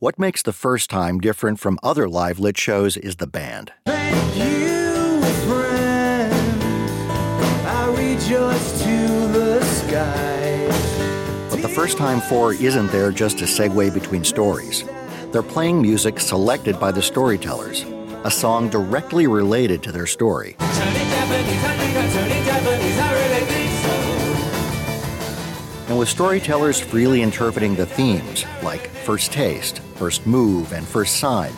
What makes the first time different from other live lit shows is the band. Thank you, friend. I rejoice to the. But the first time four isn't there just to segue between stories. They're playing music selected by the storytellers, a song directly related to their story. And with storytellers freely interpreting the themes, like first taste, first move, and first sign,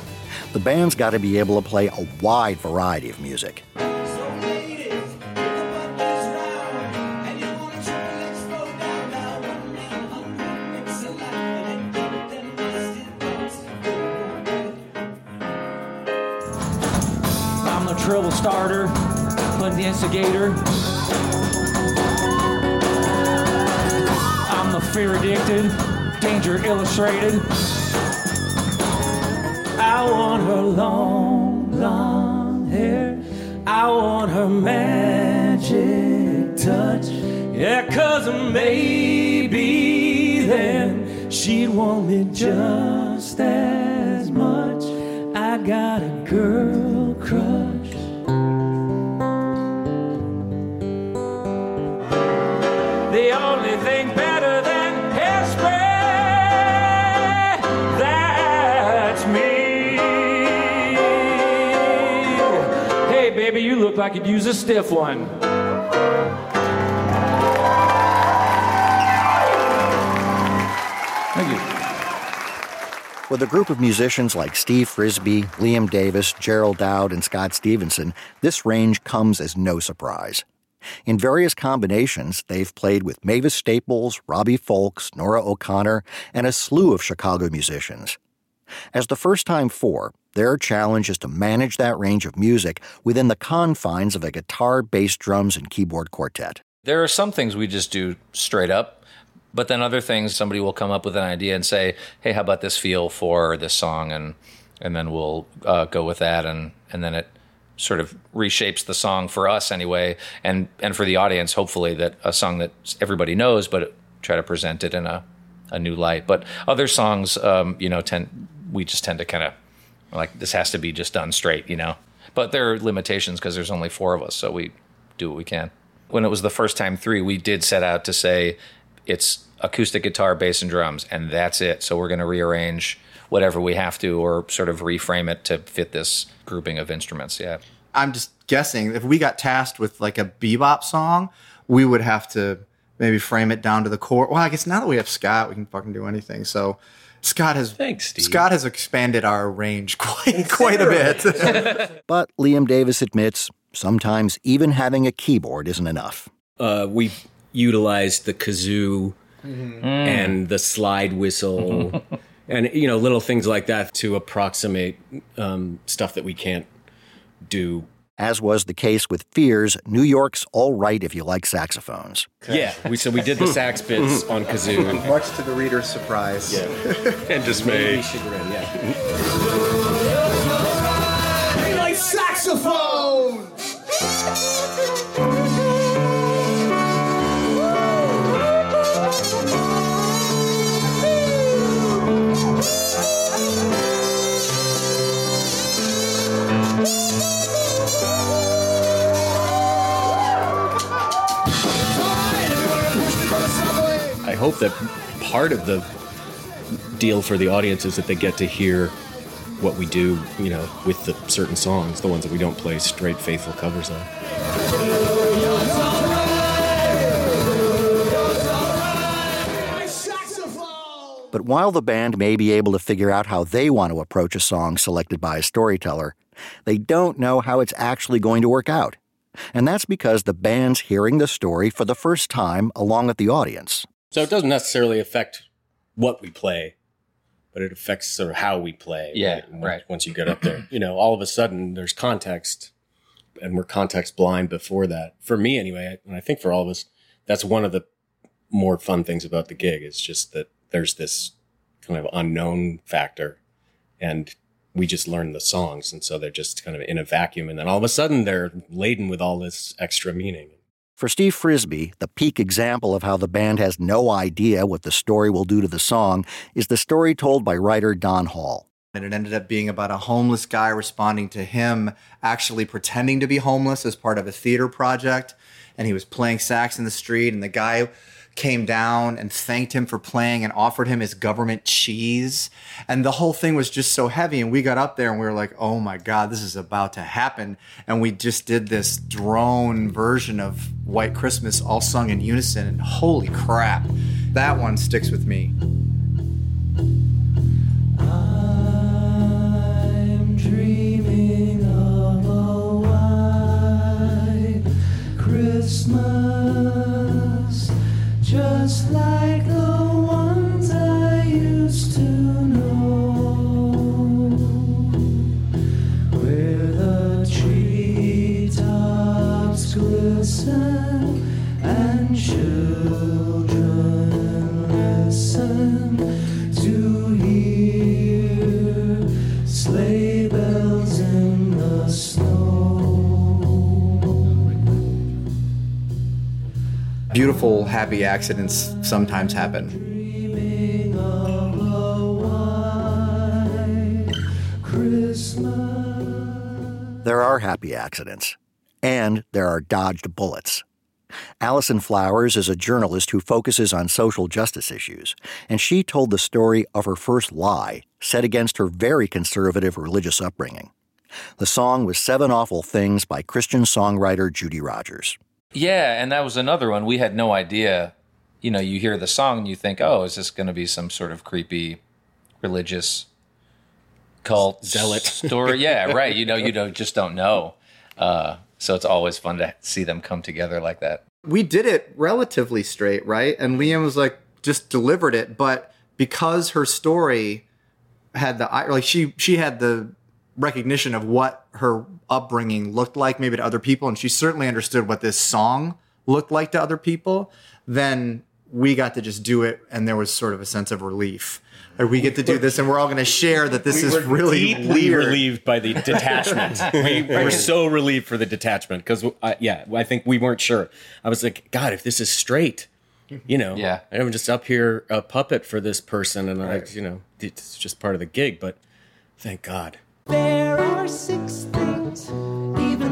the band's got to be able to play a wide variety of music. I'm the trouble starter, but the instigator. I'm the fear addicted, danger illustrated. I want her long blonde hair. I want her magic touch. Yeah, cause maybe then she'd want me just as much. I got a girl crush. Like you'd use a stiff one. Thank you. With a group of musicians like Steve Frisbie, Liam Davis, Gerald Dowd, and Scott Stevenson, this range comes as no surprise. In various combinations, they've played with Mavis Staples, Robbie Fulks, Nora O'Connor, and a slew of Chicago musicians. As the first time four, their challenge is to manage that range of music within the confines of a guitar, bass, drums, and keyboard quartet. There are some things we just do straight up, but then other things somebody will come up with an idea and say, "Hey, how about this feel for this song?" and and then we'll uh, go with that, and and then it sort of reshapes the song for us anyway, and and for the audience, hopefully that a song that everybody knows, but try to present it in a a new light. But other songs, um, you know, tend we just tend to kind of like this has to be just done straight, you know. But there are limitations because there's only four of us, so we do what we can. When it was the first time three, we did set out to say it's acoustic guitar, bass, and drums, and that's it. So we're going to rearrange whatever we have to, or sort of reframe it to fit this grouping of instruments. Yeah. I'm just guessing if we got tasked with like a bebop song, we would have to maybe frame it down to the core. Well, I guess now that we have Scott, we can fucking do anything. So Scott has Thanks, Steve. Scott has expanded our range quite quite a bit. But Liam Davis admits sometimes even having a keyboard isn't enough. uh, we utilized the kazoo and the slide whistle and you know little things like that to approximate um, stuff that we can't do As was the case with Fears, New York's All Right If You Like Saxophones. yeah we so we did the sax bits on kazoo Much to the reader's surprise. and dismay yeah Like saxophone! Hope that part of the deal for the audience is that they get to hear what we do, you know, with the certain songs, the ones that we don't play straight faithful covers of. But while the band may be able to figure out how they want to approach a song selected by a storyteller, they don't know how it's actually going to work out. And that's because the band's hearing the story for the first time along with the audience. So it doesn't necessarily affect what we play, but it affects sort of how we play. Yeah, Once- right. Once you get up there, you know, all of a sudden there's context, and we're context blind before that. For me, anyway, and I think for all of us, that's one of the more fun things about the gig. is just that there's this kind of unknown factor, and we just learn the songs, and so they're just kind of in a vacuum, and then all of a sudden they're laden with all this extra meaning. For Steve Frisbie, the peak example of how the band has no idea what the story will do to the song is the story told by writer Don Hall. And it ended up being about a homeless guy responding to him actually pretending to be homeless as part of a theater project. And he was playing sax in the street, and the guy came down and thanked him for playing and offered him his government cheese. And the whole thing was just so heavy. And we got up there and we were like, oh my God, this is about to happen. And we just did this drone version of White Christmas all sung in unison. And holy crap, that one sticks with me. Just like Beautiful, happy accidents sometimes happen. There are happy accidents, and there are dodged bullets. Allison Flowers is a journalist who focuses on social justice issues, and she told the story of her first lie set against her very conservative religious upbringing. The song was Seven Awful Things by Christian songwriter Judy Rogers. Yeah, and that was another one. We had no idea. You know, you hear the song and you think, oh, is this going to be some sort of creepy religious cult Zealot. story? yeah, right. You know, you know, just don't know. Uh, so it's always fun to see them come together like that. we did it relatively straight, right? And Liam was like just delivered it, but because her story had the like she she had the recognition of what her upbringing looked like maybe to other people and she certainly understood what this song looked like to other people then we got to just do it and there was sort of a sense of relief like we get to do this and we're all going to share that this is really deeply weird relieved by the detachment. we were so relieved for the detachment because, uh, yeah, I think we weren't sure. I was like, God, if this is straight, you know, Yeah. I'm just up here a puppet for this person, and I, you know, it's just part of the gig. But thank God. There are six things,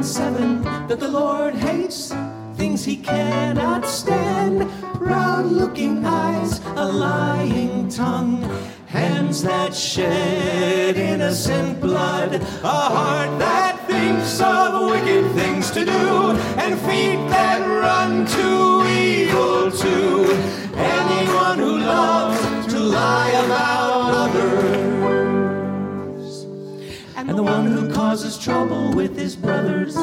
even seven, that the Lord hates. Things he cannot stand. Proud looking eyes, a lying tongue, hands that shed innocent blood, a heart that thinks of wicked things to do, and feet that run to evil too. Anyone who loves to lie about and the one who causes trouble with his brothers.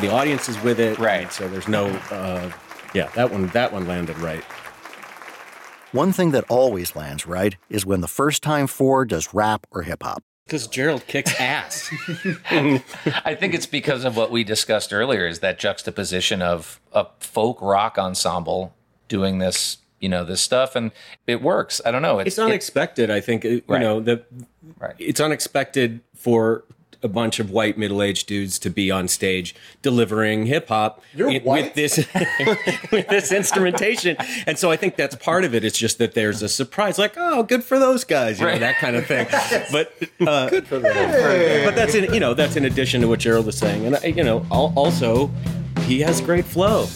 The audience is with it, Right. So there's no, uh, yeah, that one, that one landed right. One thing that always lands right is when the first time four does rap or hip hop. Because Gerald kicks ass. I think it's because of what we discussed earlier is that juxtaposition of a folk rock ensemble doing this, you know, this stuff and it works. I don't know. it's unexpected. I think you Right. know that Right. it's unexpected for a bunch of white middle-aged dudes to be on stage delivering hip hop with white? this with this instrumentation. And so I think that's part of it. It's just that there's a surprise, like oh, good for those guys, you know, that kind of thing. But uh, good for them. But that's in you know that's in addition to what Gerald is saying, and I- you know also he has great flow.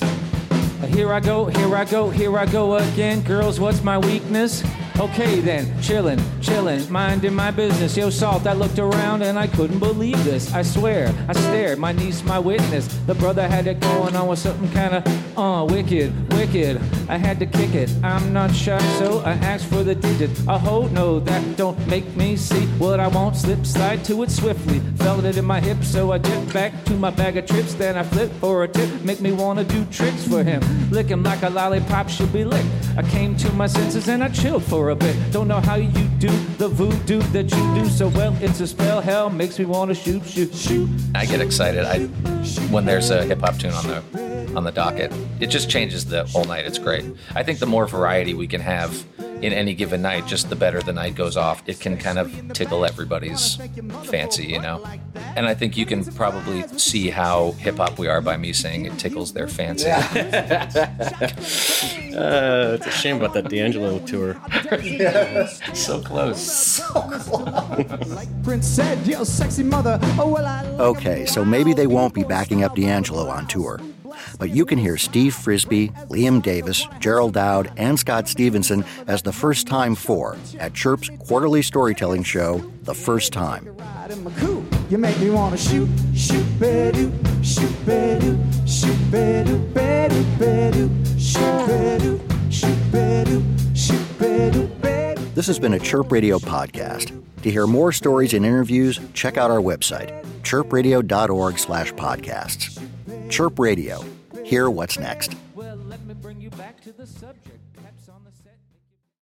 Here I go, here I go, here I go again. Girls, what's my weakness? Okay then, chillin', chillin', minding my business. Yo, Salt, I looked around and I couldn't believe this. I swear, I stared, my niece, my witness. The brother had it going on with something kinda, uh, wicked, wicked. I had to kick it. I'm not shy, so I asked for the digit. A ho, no, that don't make me see what I want. Slip, slide to it swiftly. Felt it in my hip, so I dipped back to my bag of trips. Then I flipped for a tip, make me wanna do tricks for him. Lick him like a lollipop should be licked. I came to my senses and I chilled for a bit. Don't know how you do the voodoo that you do so well. It's a spell, hell makes me wanna shoot, shoot, shoot. I get excited. I when there's a hip hop tune on the on the docket. It just changes the whole night. It's great. I think the more variety we can have in any given night, just the better the night goes off, it can kind of tickle everybody's fancy, you know? And I think you can probably see how hip hop we are by me saying it tickles their fancy. Uh, it's a shame about that D'Angelo tour. so close. So close. Like Prince said, yo, sexy mother. Oh, well, I Okay, so maybe they won't be backing up D'Angelo on tour. But you can hear Steve Frisbie, Liam Davis, Gerald Dowd, and Scott Stevenson as the first time four at Chirp's quarterly storytelling show, The First Time. ride in my coupe. You make me wanna shoot, shoot, bedoo, shoot, bedoo, shoot, bedoo, bedoo, bedoo, shoot, bedoo, shoot, bedoo, shoot, bedoo, bedoo. This has been a Chirp Radio podcast. To hear more stories and interviews, check out our website, chirpradio.org slash podcasts. Chirp Radio. Hear what's next.